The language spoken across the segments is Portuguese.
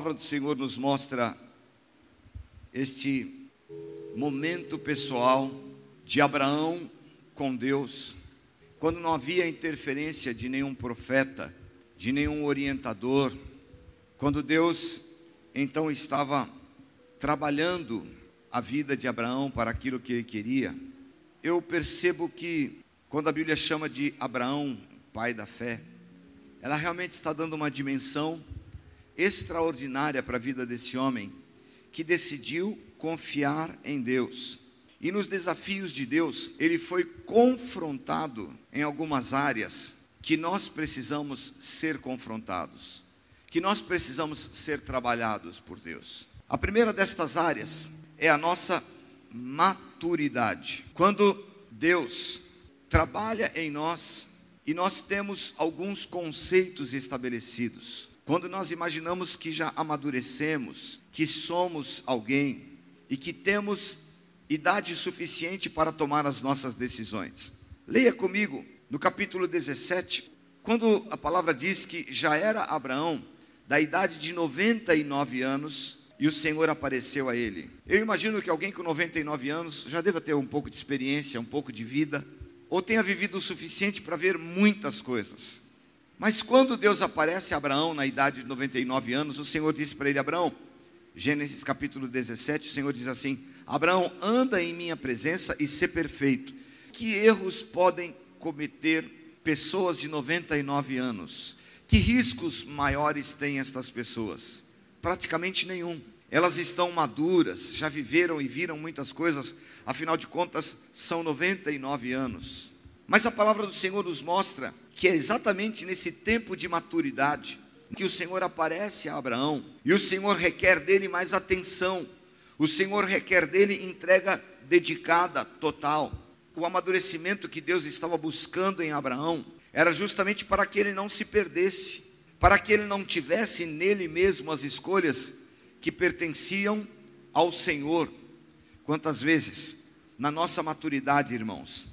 palavra do Senhor nos mostra este momento pessoal de Abraão com Deus, quando não havia interferência de nenhum profeta, de nenhum orientador, quando Deus então estava trabalhando a vida de Abraão para aquilo que ele queria, eu percebo que quando a Bíblia chama de Abraão, pai da fé, ela realmente está dando uma dimensão extraordinária para a vida desse homem que decidiu confiar em Deus. E nos desafios de Deus, ele foi confrontado em algumas áreas que nós precisamos ser confrontados, que nós precisamos ser trabalhados por Deus. A primeira destas áreas é a nossa maturidade. Quando Deus trabalha em nós e nós temos alguns conceitos estabelecidos, quando nós imaginamos que já amadurecemos, que somos alguém e que temos idade suficiente para tomar as nossas decisões. Leia comigo no capítulo 17, quando a palavra diz que já era Abraão da idade de 99 anos e o Senhor apareceu a ele. Eu imagino que alguém com 99 anos já deva ter um pouco de experiência, um pouco de vida, ou tenha vivido o suficiente para ver muitas coisas. Mas quando Deus aparece a Abraão na idade de 99 anos, o Senhor disse para ele: Abraão, Gênesis capítulo 17, o Senhor diz assim: Abraão, anda em minha presença e ser perfeito. Que erros podem cometer pessoas de 99 anos? Que riscos maiores têm estas pessoas? Praticamente nenhum. Elas estão maduras, já viveram e viram muitas coisas, afinal de contas, são 99 anos. Mas a palavra do Senhor nos mostra que é exatamente nesse tempo de maturidade que o Senhor aparece a Abraão e o Senhor requer dele mais atenção, o Senhor requer dele entrega dedicada, total. O amadurecimento que Deus estava buscando em Abraão era justamente para que ele não se perdesse, para que ele não tivesse nele mesmo as escolhas que pertenciam ao Senhor. Quantas vezes, na nossa maturidade, irmãos,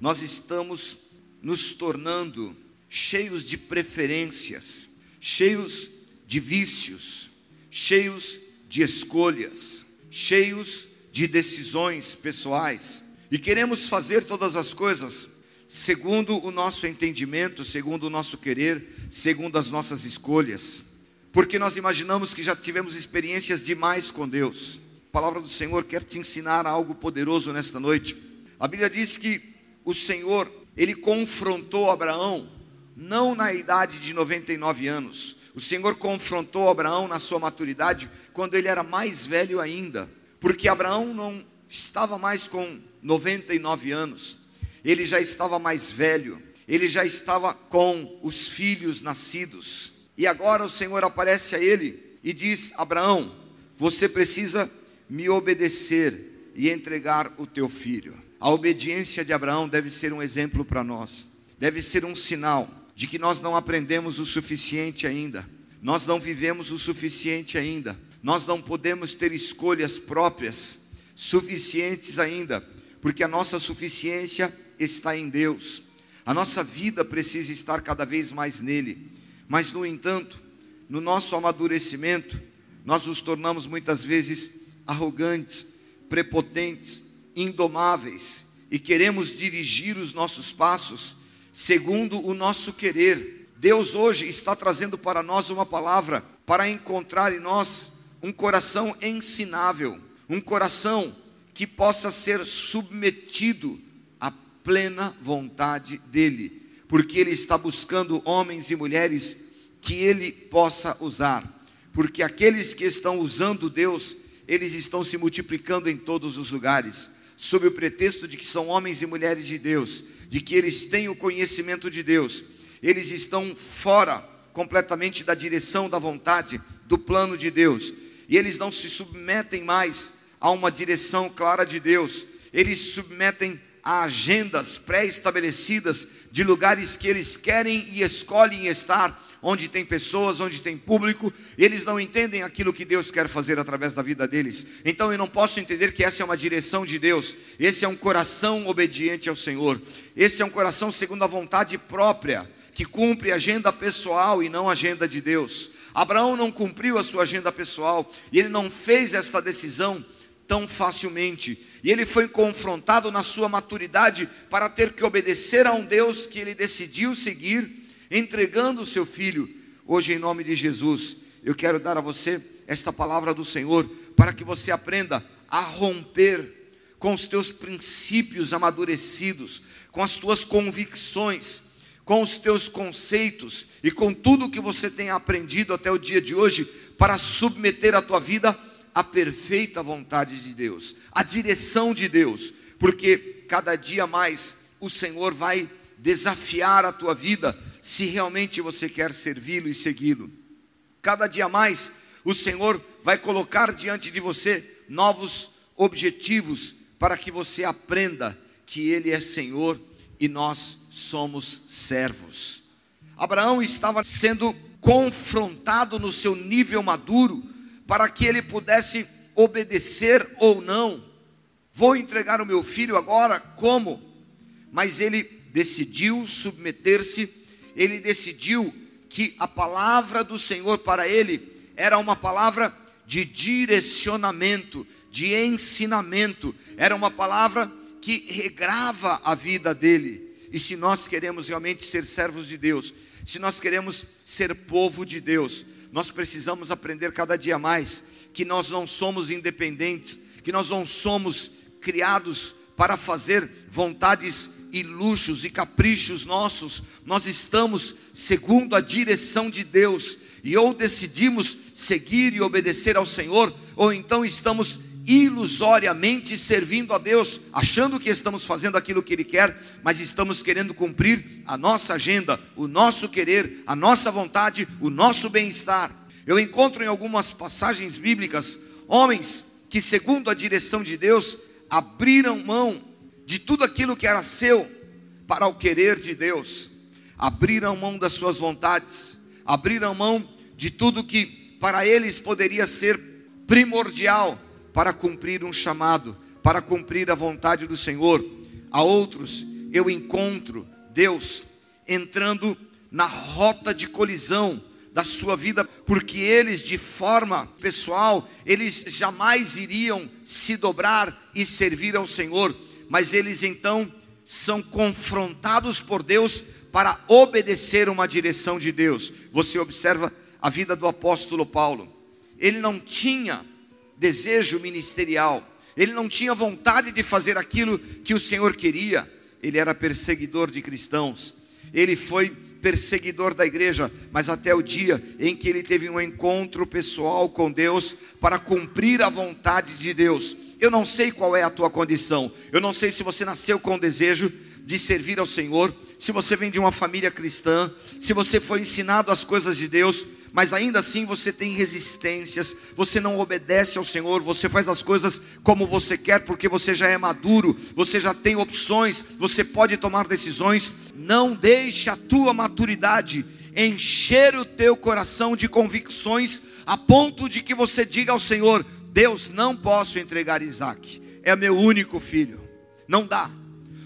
nós estamos nos tornando cheios de preferências, cheios de vícios, cheios de escolhas, cheios de decisões pessoais, e queremos fazer todas as coisas segundo o nosso entendimento, segundo o nosso querer, segundo as nossas escolhas, porque nós imaginamos que já tivemos experiências demais com Deus. A palavra do Senhor quer te ensinar algo poderoso nesta noite. A Bíblia diz que o Senhor, ele confrontou Abraão, não na idade de 99 anos. O Senhor confrontou Abraão na sua maturidade quando ele era mais velho ainda, porque Abraão não estava mais com 99 anos, ele já estava mais velho, ele já estava com os filhos nascidos. E agora o Senhor aparece a ele e diz: Abraão, você precisa me obedecer e entregar o teu filho. A obediência de Abraão deve ser um exemplo para nós, deve ser um sinal de que nós não aprendemos o suficiente ainda, nós não vivemos o suficiente ainda, nós não podemos ter escolhas próprias suficientes ainda, porque a nossa suficiência está em Deus, a nossa vida precisa estar cada vez mais nele, mas no entanto, no nosso amadurecimento, nós nos tornamos muitas vezes arrogantes, prepotentes, indomáveis e queremos dirigir os nossos passos segundo o nosso querer. Deus hoje está trazendo para nós uma palavra para encontrar em nós um coração ensinável, um coração que possa ser submetido à plena vontade dEle, porque Ele está buscando homens e mulheres que Ele possa usar, porque aqueles que estão usando Deus, eles estão se multiplicando em todos os lugares sob o pretexto de que são homens e mulheres de Deus, de que eles têm o conhecimento de Deus, eles estão fora completamente da direção da vontade, do plano de Deus, e eles não se submetem mais a uma direção clara de Deus, eles se submetem a agendas pré-estabelecidas de lugares que eles querem e escolhem estar onde tem pessoas, onde tem público, eles não entendem aquilo que Deus quer fazer através da vida deles. Então eu não posso entender que essa é uma direção de Deus, esse é um coração obediente ao Senhor, esse é um coração segundo a vontade própria, que cumpre agenda pessoal e não agenda de Deus. Abraão não cumpriu a sua agenda pessoal e ele não fez esta decisão tão facilmente. E ele foi confrontado na sua maturidade para ter que obedecer a um Deus que ele decidiu seguir, entregando o seu filho. Hoje, em nome de Jesus, eu quero dar a você esta palavra do Senhor para que você aprenda a romper com os teus princípios amadurecidos, com as tuas convicções, com os teus conceitos e com tudo que você tem aprendido até o dia de hoje para submeter a tua vida à perfeita vontade de Deus, à direção de Deus, porque cada dia mais o Senhor vai desafiar a tua vida se realmente você quer servi-lo e segui-lo. Cada dia mais o Senhor vai colocar diante de você novos objetivos para que você aprenda que Ele é Senhor e nós somos servos. Abraão estava sendo confrontado no seu nível maduro para que ele pudesse obedecer ou não. Vou entregar o meu filho agora como? Mas ele decidiu submeter-se, ele decidiu que a palavra do Senhor para ele era uma palavra de direcionamento, de ensinamento, era uma palavra que regrava a vida dele. E se nós queremos realmente ser servos de Deus, se nós queremos ser povo de Deus, nós precisamos aprender cada dia mais que nós não somos independentes, que nós não somos criados para fazer vontades e luxos e caprichos nossos, nós estamos segundo a direção de Deus e ou decidimos seguir e obedecer ao Senhor, ou então estamos ilusoriamente servindo a Deus, achando que estamos fazendo aquilo que Ele quer, mas estamos querendo cumprir a nossa agenda, o nosso querer, a nossa vontade, o nosso bem-estar. Eu encontro em algumas passagens bíblicas homens que, segundo a direção de Deus, abriram mão de tudo aquilo que era seu para o querer de Deus, abriram mão das suas vontades, abriram mão de tudo que para eles poderia ser primordial para cumprir um chamado, para cumprir a vontade do Senhor. A outros eu encontro Deus entrando na rota de colisão da sua vida, porque eles de forma pessoal, eles jamais iriam se dobrar e servir ao Senhor, mas eles então são confrontados por Deus para obedecer uma direção de Deus. Você observa a vida do apóstolo Paulo. Ele não tinha desejo ministerial, ele não tinha vontade de fazer aquilo que o Senhor queria. Ele era perseguidor de cristãos. Ele foi perseguidor da igreja, mas até o dia em que ele teve um encontro pessoal com Deus para cumprir a vontade de Deus. Eu não sei qual é a tua condição. Eu não sei se você nasceu com o desejo de servir ao Senhor, se você vem de uma família cristã, se você foi ensinado as coisas de Deus, mas ainda assim você tem resistências, você não obedece ao Senhor, você faz as coisas como você quer, porque você já é maduro, você já tem opções, você pode tomar decisões. Não deixe a tua maturidade encher o teu coração de convicções, a ponto de que você diga ao Senhor: Deus, não posso entregar Isaac, é meu único filho, não dá.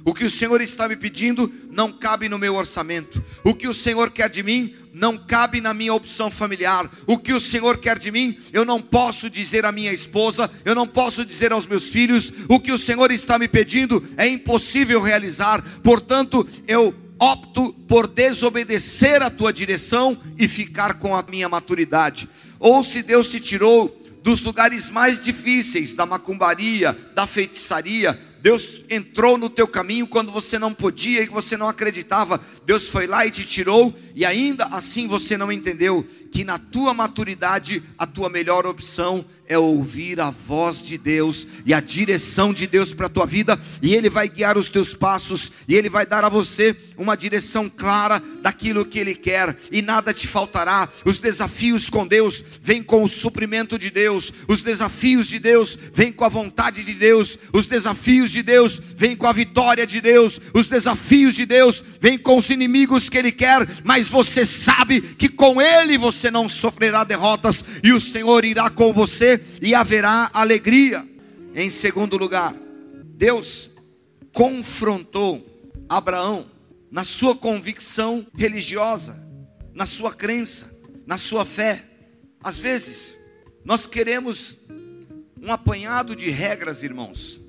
O que o Senhor está me pedindo não cabe no meu orçamento. O que o Senhor quer de mim não cabe na minha opção familiar. O que o Senhor quer de mim, eu não posso dizer à minha esposa, eu não posso dizer aos meus filhos. O que o Senhor está me pedindo é impossível realizar. Portanto, eu opto por desobedecer a tua direção e ficar com a minha maturidade. Ou se Deus te tirou dos lugares mais difíceis, da macumbaria, da feitiçaria, Deus entrou no teu caminho quando você não podia e você não acreditava. Deus foi lá e te tirou, e ainda assim você não entendeu que na tua maturidade a tua melhor opção é ouvir a voz de Deus e a direção de Deus para a tua vida, e Ele vai guiar os teus passos, e Ele vai dar a você uma direção clara daquilo que Ele quer, e nada te faltará. Os desafios com Deus vêm com o suprimento de Deus, os desafios de Deus vêm com a vontade de Deus, os desafios de Deus vêm com a vitória de Deus, os desafios de Deus vêm com os inimigos que Ele quer, mas você sabe que com Ele você não sofrerá derrotas, e o Senhor irá com você e haverá alegria. Em segundo lugar, Deus confrontou Abraão na sua convicção religiosa, na sua crença, na sua fé. Às vezes, nós queremos um apanhado de regras, irmãos,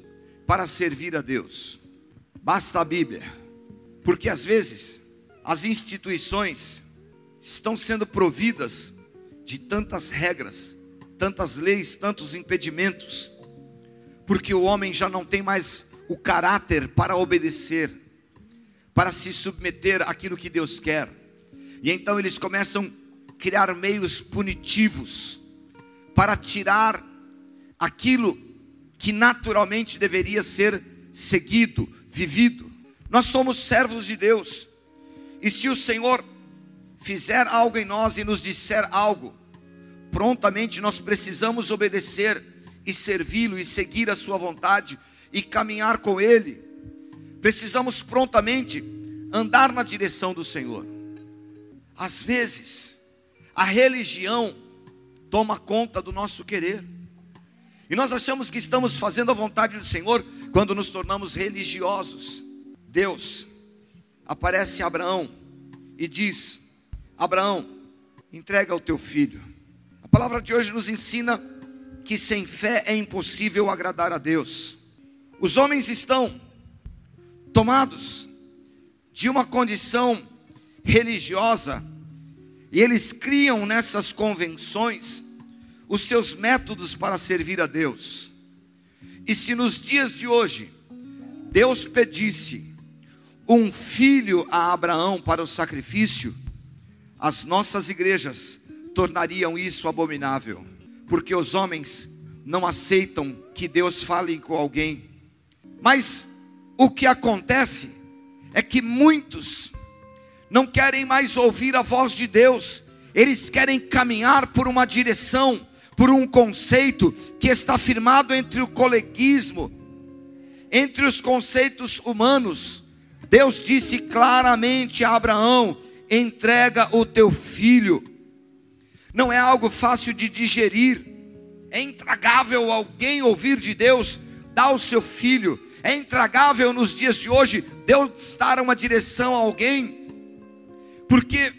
para servir a Deus. Basta a Bíblia, porque às vezes as instituições estão sendo providas de tantas regras, tantas leis, tantos impedimentos, porque o homem já não tem mais o caráter para obedecer, para se submeter àquilo que Deus quer. E então eles começam a criar meios punitivos para tirar aquilo que naturalmente deveria ser seguido, vivido. Nós somos servos de Deus. E se o Senhor fizer algo em nós e nos disser algo, prontamente nós precisamos obedecer e servi-lo e seguir a sua vontade e caminhar com ele. Precisamos prontamente andar na direção do Senhor. Às vezes, a religião toma conta do nosso querer. E nós achamos que estamos fazendo a vontade do Senhor quando nos tornamos religiosos. Deus aparece a Abraão e diz: Abraão, entrega o teu filho. Palavra de hoje nos ensina que sem fé é impossível agradar a Deus. Os homens estão tomados de uma condição religiosa e eles criam nessas convenções os seus métodos para servir a Deus. E se nos dias de hoje Deus pedisse um filho a Abraão para o sacrifício, as nossas igrejas tornariam isso abominável, porque os homens não aceitam que Deus fale com alguém. Mas o que acontece é que muitos não querem mais ouvir a voz de Deus, eles querem caminhar por uma direção por um conceito que está firmado entre o coleguismo, entre os conceitos humanos. Deus disse claramente a Abraão: entrega o teu filho. Não é algo fácil de digerir, é intragável alguém ouvir de Deus, dá o seu filho. É intragável nos dias de hoje Deus dar uma direção a alguém, porque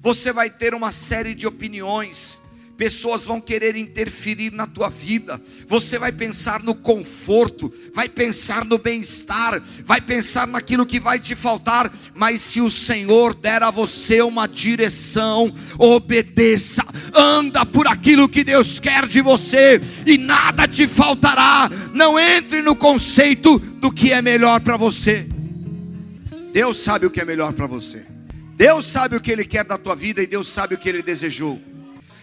você vai ter uma série de opiniões, pessoas vão querer interferir na tua vida. Você vai pensar no conforto, vai pensar no bem-estar, vai pensar naquilo que vai te faltar, mas se o Senhor der a você uma direção, obedeça, anda por aquilo que Deus quer de você e nada te faltará. Não entre no conceito do que é melhor para você. Deus sabe o que é melhor para você. Deus sabe o que Ele quer da tua vida e Deus sabe o que Ele desejou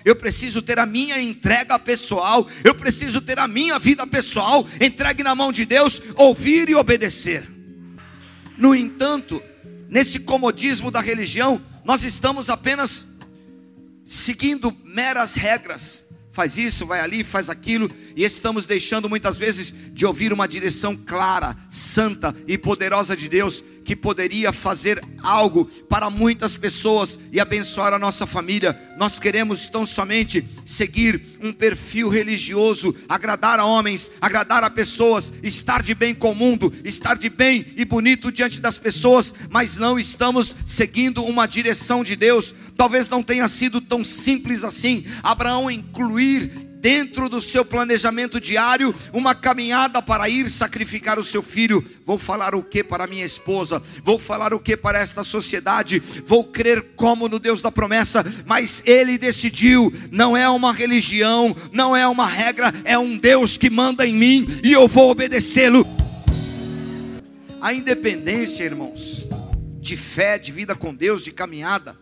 eu preciso ter a minha entrega pessoal, eu preciso ter a minha vida pessoal entregue na mão de Deus, ouvir e obedecer. No entanto, nesse comodismo da religião, nós estamos apenas seguindo meras regras. Faz isso, vai ali, faz aquilo, e estamos deixando muitas vezes de ouvir uma direção clara, santa e poderosa de Deus, que poderia fazer algo para muitas pessoas e abençoar a nossa família. Nós queremos tão somente seguir um perfil religioso, agradar a homens, agradar a pessoas, estar de bem com o mundo, estar de bem e bonito diante das pessoas, mas não estamos seguindo uma direção de Deus. Talvez não tenha sido tão simples assim. Abraão incluir dentro do seu planejamento diário, uma caminhada para ir sacrificar o seu filho. Vou falar o que para minha esposa? Vou falar o que para esta sociedade? Vou crer como no Deus da promessa, mas ele decidiu, não é uma religião, não é uma regra, é um Deus que manda em mim e eu vou obedecê-lo. A independência, irmãos, de fé, de vida com Deus, de caminhada,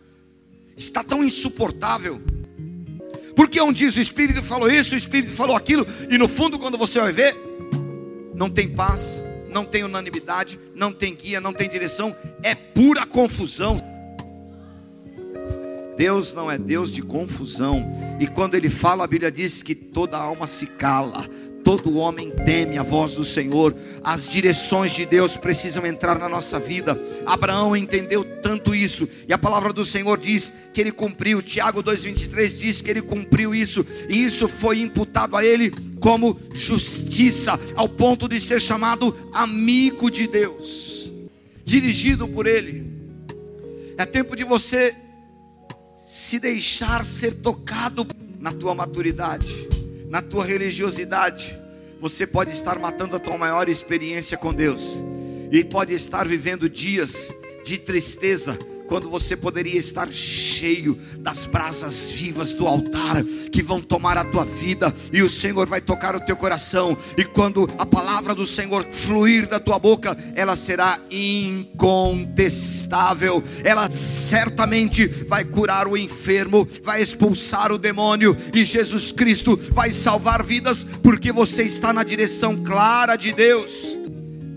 está tão insuportável porque um diz o Espírito falou isso, o Espírito falou aquilo, e no fundo, quando você vai ver, não tem paz, não tem unanimidade, não tem guia, não tem direção, é pura confusão. Deus não é Deus de confusão, e quando Ele fala, a Bíblia diz que toda alma se cala, Todo homem teme a voz do Senhor, as direções de Deus precisam entrar na nossa vida. Abraão entendeu tanto isso, e a palavra do Senhor diz que ele cumpriu. Tiago 2,23 diz que ele cumpriu isso, e isso foi imputado a ele como justiça, ao ponto de ser chamado amigo de Deus, dirigido por ele. É tempo de você se deixar ser tocado na tua maturidade, na tua religiosidade, você pode estar matando a tua maior experiência com Deus e pode estar vivendo dias de tristeza, quando você poderia estar cheio das brasas vivas do altar que vão tomar a tua vida e o Senhor vai tocar o teu coração e quando a palavra do Senhor fluir da tua boca, ela será incontestável. Ela certamente vai curar o enfermo, vai expulsar o demônio e Jesus Cristo vai salvar vidas porque você está na direção clara de Deus.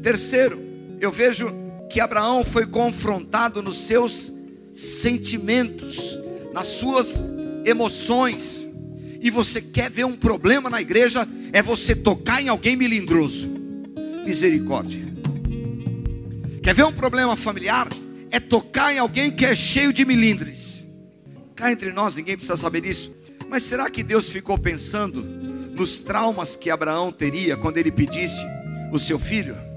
Terceiro, eu vejo que Abraão foi confrontado nos seus sentimentos, nas suas emoções. E você quer ver um problema na igreja? É você tocar em alguém melindroso. Misericórdia. Quer ver um problema familiar? É tocar em alguém que é cheio de milindres. Cá entre nós, ninguém precisa saber isso. Mas será que Deus ficou pensando nos traumas que Abraão teria quando ele pedisse o seu filho?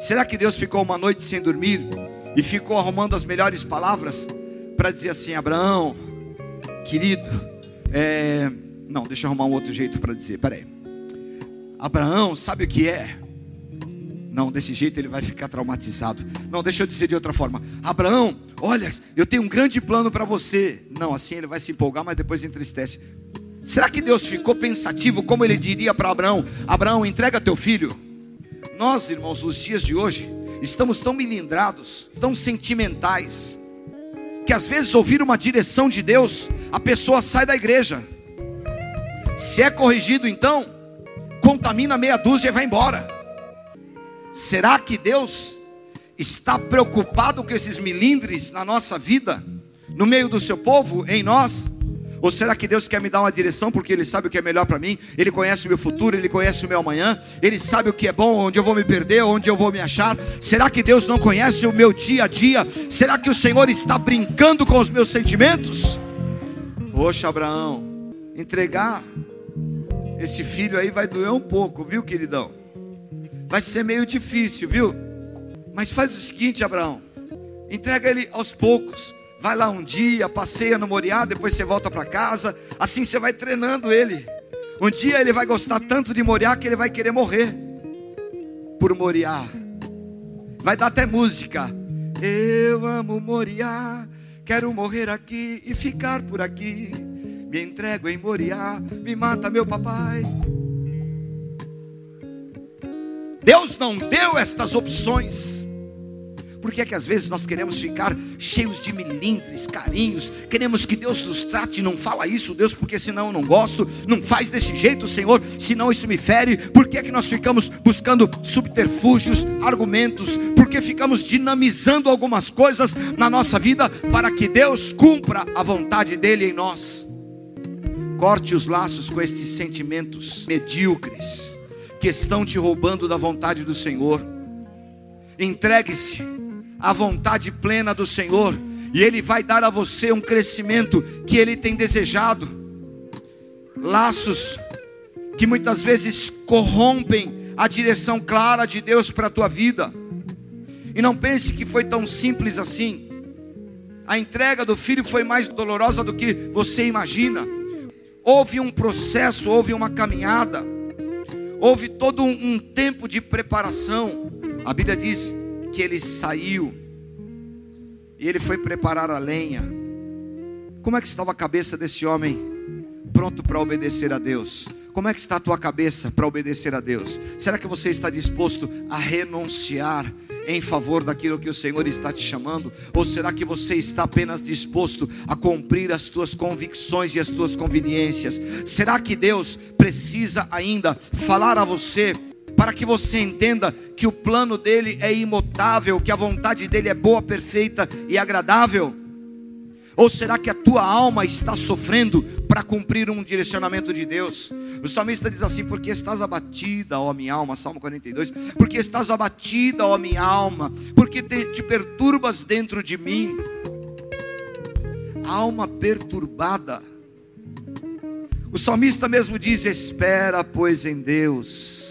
Será que Deus ficou uma noite sem dormir e ficou arrumando as melhores palavras para dizer assim: Abraão, querido, é... não, deixa eu arrumar um outro jeito para dizer, peraí. Abraão, sabe o que é? Não, desse jeito ele vai ficar traumatizado. Não, deixa eu dizer de outra forma. Abraão, olha, eu tenho um grande plano para você. Não, assim ele vai se empolgar, mas depois entristece. Será que Deus ficou pensativo como ele diria para Abraão: Abraão, entrega teu filho? Nós, irmãos, nos dias de hoje, estamos tão melindrados, tão sentimentais, que às vezes ouvir uma direção de Deus, a pessoa sai da igreja. Se é corrigido, então, contamina meia dúzia e vai embora. Será que Deus está preocupado com esses milindres na nossa vida, no meio do seu povo, em nós? Ou será que Deus quer me dar uma direção porque Ele sabe o que é melhor para mim? Ele conhece o meu futuro, Ele conhece o meu amanhã, Ele sabe o que é bom, onde eu vou me perder, onde eu vou me achar. Será que Deus não conhece o meu dia a dia? Será que o Senhor está brincando com os meus sentimentos? Poxa, Abraão, entregar esse filho aí vai doer um pouco, viu, queridão? Vai ser meio difícil, viu? Mas faz o seguinte, Abraão: entrega ele aos poucos Vai lá um dia, passeia no Moriá, depois você volta para casa. Assim você vai treinando ele. Um dia ele vai gostar tanto de Moriá que ele vai querer morrer por Moriá. Vai dar até música. Eu amo Moriá, quero morrer aqui e ficar por aqui. Me entrego em Moriá, me mata meu papai. Deus não deu estas opções. Por que é que às vezes nós queremos ficar cheios de milindres, carinhos, queremos que Deus nos trate, não fala isso, Deus, porque senão eu não gosto, não faz desse jeito, Senhor, senão isso me fere. Por que é que nós ficamos buscando subterfúgios, argumentos? Porque ficamos dinamizando algumas coisas na nossa vida para que Deus cumpra a vontade dele em nós. Corte os laços com estes sentimentos medíocres que estão te roubando da vontade do Senhor. Entregue-se a vontade plena do Senhor, e Ele vai dar a você um crescimento que Ele tem desejado. Laços que muitas vezes corrompem a direção clara de Deus para a tua vida. E não pense que foi tão simples assim. A entrega do filho foi mais dolorosa do que você imagina. Houve um processo, houve uma caminhada, houve todo um, tempo de preparação. A Bíblia diz que ele saiu e ele foi preparar a lenha. Como é que estava a cabeça desse homem pronto para obedecer a Deus? Como é que está a tua cabeça para obedecer a Deus? Será que você está disposto a renunciar em favor daquilo que o Senhor está te chamando? Ou será que você está apenas disposto a cumprir as tuas convicções e as tuas conveniências? Será que Deus precisa ainda falar a você para que você entenda que o plano dele é imutável, que a vontade dele é boa, perfeita e agradável? Ou será que a tua alma está sofrendo para cumprir um direcionamento de Deus? O salmista diz assim: Porque estás abatida, ó minha alma, Salmo 42. Porque estás abatida, ó minha alma, porque te, te perturbas dentro de mim. Alma perturbada. O salmista mesmo diz: Espera, pois, em Deus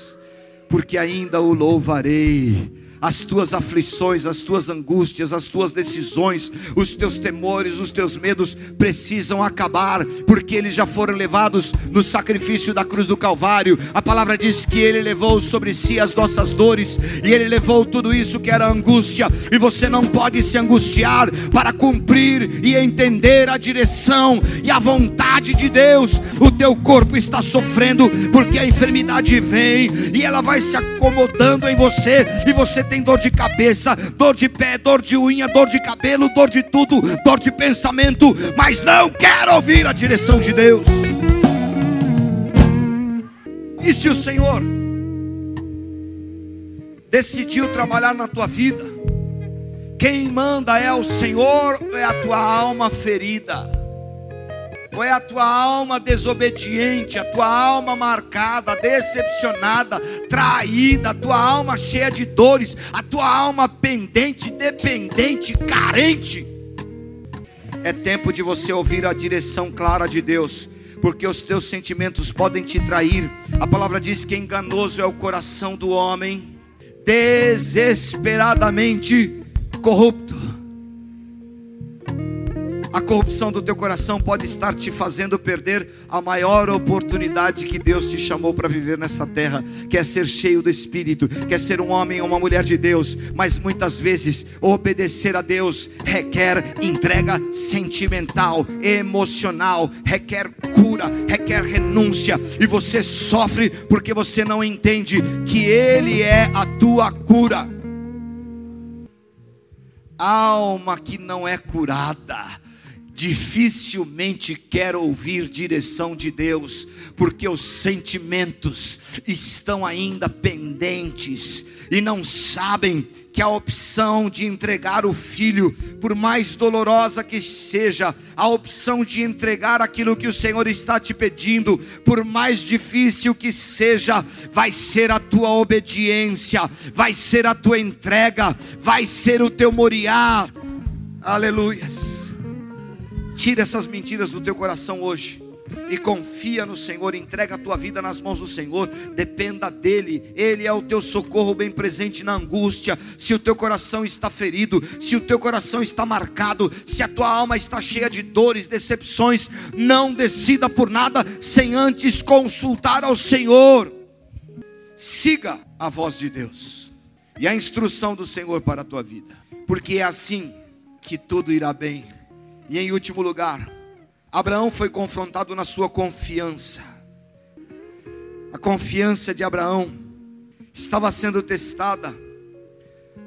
porque ainda o louvarei, as tuas aflições, as tuas angústias, as tuas decisões, os teus temores, os teus medos precisam acabar, porque eles já foram levados no sacrifício da cruz do Calvário. A palavra diz que ele levou sobre si as nossas dores e ele levou tudo isso que era angústia, e você não pode se angustiar para cumprir e entender a direção e a vontade de Deus. O teu corpo está sofrendo porque a enfermidade vem e ela vai se acomodando em você e você tem dor de cabeça, dor de pé, dor de unha, dor de cabelo, dor de tudo, dor de pensamento, mas não quero ouvir a direção de Deus. E se o Senhor decidiu trabalhar na tua vida, quem manda é o Senhor é a tua alma ferida? Ou é a tua alma desobediente, a tua alma marcada, decepcionada, traída, a tua alma cheia de dores, a tua alma pendente, dependente, carente. É tempo de você ouvir a direção clara de Deus, porque os teus sentimentos podem te trair. A palavra diz que enganoso é o coração do homem, desesperadamente corrupto. A corrupção do teu coração pode estar te fazendo perder a maior oportunidade que Deus te chamou para viver nessa terra, que é ser cheio do Espírito, que é ser um homem ou uma mulher de Deus. Mas muitas vezes obedecer a Deus requer entrega sentimental, emocional, requer cura, requer renúncia, e você sofre porque você não entende que Ele é a tua cura. Alma que não é curada dificilmente quer ouvir direção de Deus, porque os sentimentos estão ainda pendentes e não sabem que a opção de entregar o filho, por mais dolorosa que seja, a opção de entregar aquilo que o Senhor está te pedindo, por mais difícil que seja, vai ser a tua obediência, vai ser a tua entrega, vai ser o teu moriá. Aleluias. Tira essas mentiras do teu coração hoje e confia no Senhor, entrega a tua vida nas mãos do Senhor, dependa dEle, Ele é o teu socorro bem presente na angústia. Se o teu coração está ferido, se o teu coração está marcado, se a tua alma está cheia de dores, decepções, não decida por nada sem antes consultar ao Senhor. Siga a voz de Deus e a instrução do Senhor para a tua vida, porque é assim que tudo irá bem e em último lugar, Abraão foi confrontado na sua confiança. A confiança de Abraão estava sendo testada,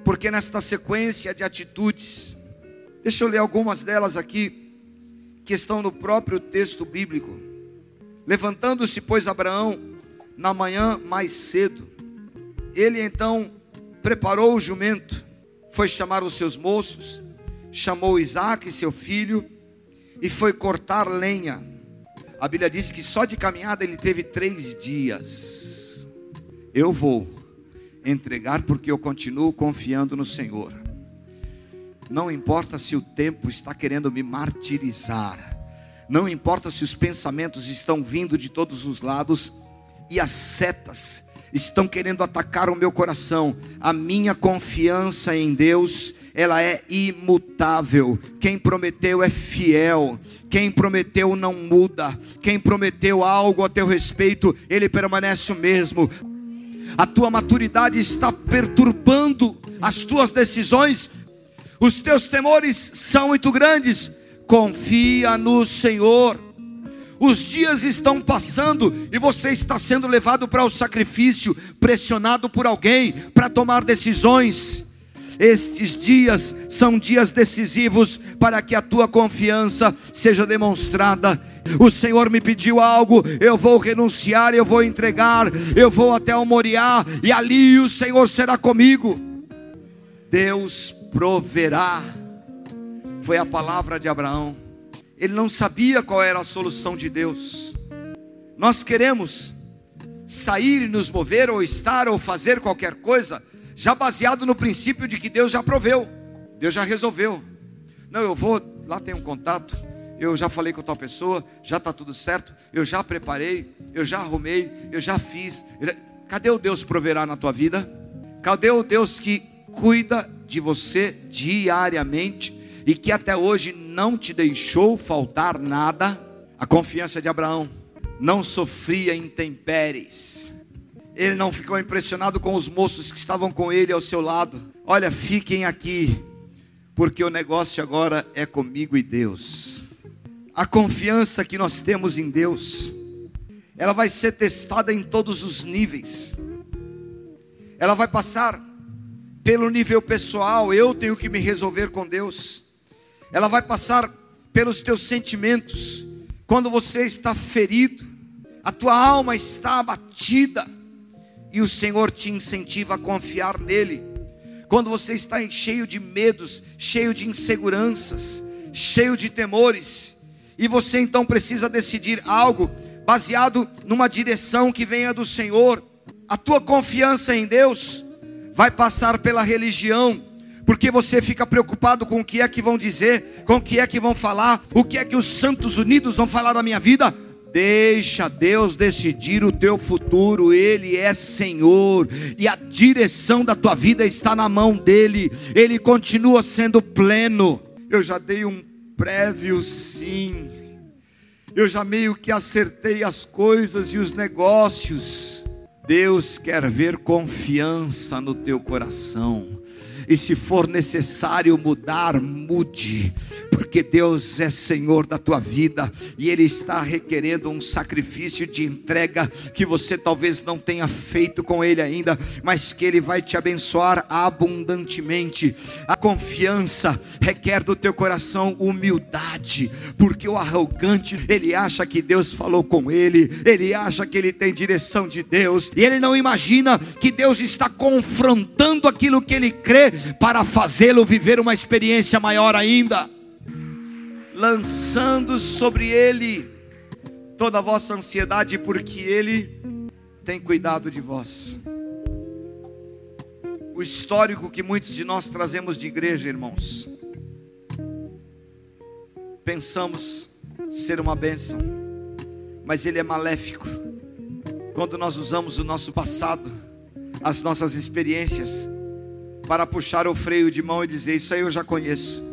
porque nesta sequência de atitudes, deixa eu ler algumas delas aqui, que estão no próprio texto bíblico. Levantando-se, pois, Abraão, na manhã mais cedo, ele então preparou o jumento, foi chamar os seus moços, chamou Isaac, seu filho, e foi cortar lenha. A Bíblia diz que só de caminhada ele teve três dias. Eu vou entregar porque eu continuo confiando no Senhor. Não importa se o tempo está querendo me martirizar, não importa se os pensamentos estão vindo de todos os lados e as setas estão querendo atacar o meu coração, a minha confiança em Deus, ela é imutável. Quem prometeu é fiel. Quem prometeu não muda. Quem prometeu algo a teu respeito, ele permanece o mesmo. A tua maturidade está perturbando as tuas decisões. Os teus temores são muito grandes. Confia no Senhor os dias estão passando e você está sendo levado para o sacrifício, pressionado por alguém para tomar decisões. Estes dias são dias decisivos para que a tua confiança seja demonstrada. O Senhor me pediu algo, eu vou renunciar, eu vou entregar, eu vou até o Moriá e ali o Senhor será comigo. Deus proverá. Foi a palavra de Abraão ele não sabia qual era a solução de Deus. Nós queremos sair e nos mover, ou estar, ou fazer qualquer coisa, já baseado no princípio de que Deus já proveu, Deus já resolveu. Não, eu vou, lá tem um contato, eu já falei com tal pessoa, já está tudo certo, eu já preparei, eu já arrumei, eu já fiz. Cadê o Deus proverá na tua vida? Cadê o Deus que cuida de você diariamente e que até hoje não te deixou faltar nada. A confiança de Abraão não sofria intempéries. Ele não ficou impressionado com os moços que estavam com ele ao seu lado. Olha, fiquem aqui, porque o negócio agora é comigo e Deus. A confiança que nós temos em Deus, ela vai ser testada em todos os níveis. Ela vai passar pelo nível pessoal, eu tenho que me resolver com Deus. Ela vai passar pelos teus sentimentos. Quando você está ferido, a tua alma está abatida e o Senhor te incentiva a confiar nele. Quando você está cheio de medos, cheio de inseguranças, cheio de temores, e você então precisa decidir algo baseado numa direção que venha do Senhor, a tua confiança em Deus vai passar pela religião, porque você fica preocupado com o que é que vão dizer, com o que é que vão falar, o que é que os santos unidos vão falar da minha vida. Deixa Deus decidir o teu futuro, Ele é Senhor, e a direção da tua vida está na mão dEle, Ele continua sendo pleno. Eu já dei um prévio sim, eu já meio que acertei as coisas e os negócios. Deus quer ver confiança no teu coração e se for necessário mudar, mude, porque Deus é Senhor da tua vida e Ele está requerendo um sacrifício de entrega que você talvez não tenha feito com Ele ainda, mas que Ele vai te abençoar abundantemente. A confiança requer do teu coração humildade, porque o arrogante ele acha que Deus falou com ele, ele acha que ele tem direção de Deus e ele não imagina que Deus está confrontando aquilo que ele crê para fazê-lo viver uma experiência maior ainda, lançando sobre ele toda a vossa ansiedade, porque ele tem cuidado de vós. O histórico que muitos de nós trazemos de igreja, irmãos, pensamos ser uma bênção, mas ele é maléfico. Quando nós usamos o nosso passado, as nossas experiências, para puxar o freio de mão e dizer: Isso aí eu já conheço.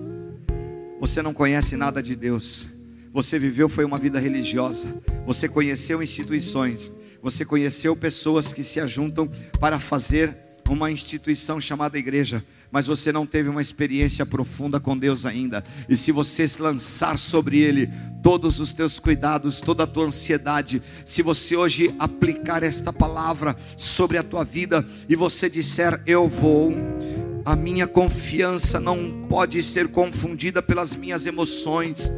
Você não conhece nada de Deus. Você viveu foi uma vida religiosa. Você conheceu instituições. Você conheceu pessoas que se ajuntam para fazer uma instituição chamada igreja, mas você não teve uma experiência profunda com Deus ainda. E se você lançar sobre Ele todos os teus cuidados, toda a tua ansiedade, se você hoje aplicar esta palavra sobre a tua vida e você disser: Eu vou a minha confiança não pode ser confundida pelas minhas emoções.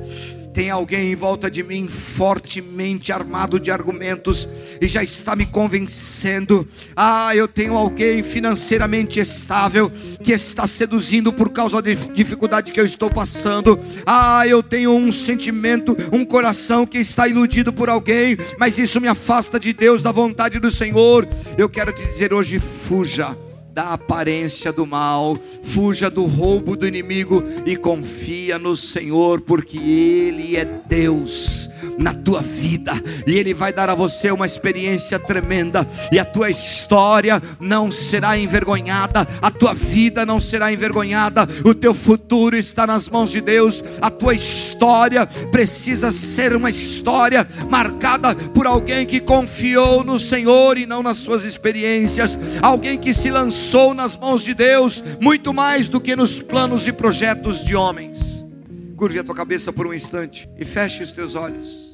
Tem alguém em volta de mim fortemente armado de argumentos e já está me convencendo. Ah, eu tenho alguém financeiramente estável que está seduzindo por causa da dificuldade que eu estou passando. Ah, eu tenho um sentimento, um coração que está iludido por alguém, mas isso me afasta de Deus, da vontade do Senhor. Eu quero te dizer hoje: fuja da aparência do mal, fuja do roubo do inimigo e confia no Senhor, porque Ele é Deus na tua vida. E Ele vai dar a você uma experiência tremenda. E a tua história não será envergonhada, a tua vida não será envergonhada, o teu futuro está nas mãos de Deus, a tua história precisa ser uma história marcada por alguém que confiou no Senhor e não nas suas experiências, alguém que se lançou nas mãos de Deus muito mais do que nos planos e projetos de homens. Curve a tua cabeça por um instante e feche os teus olhos.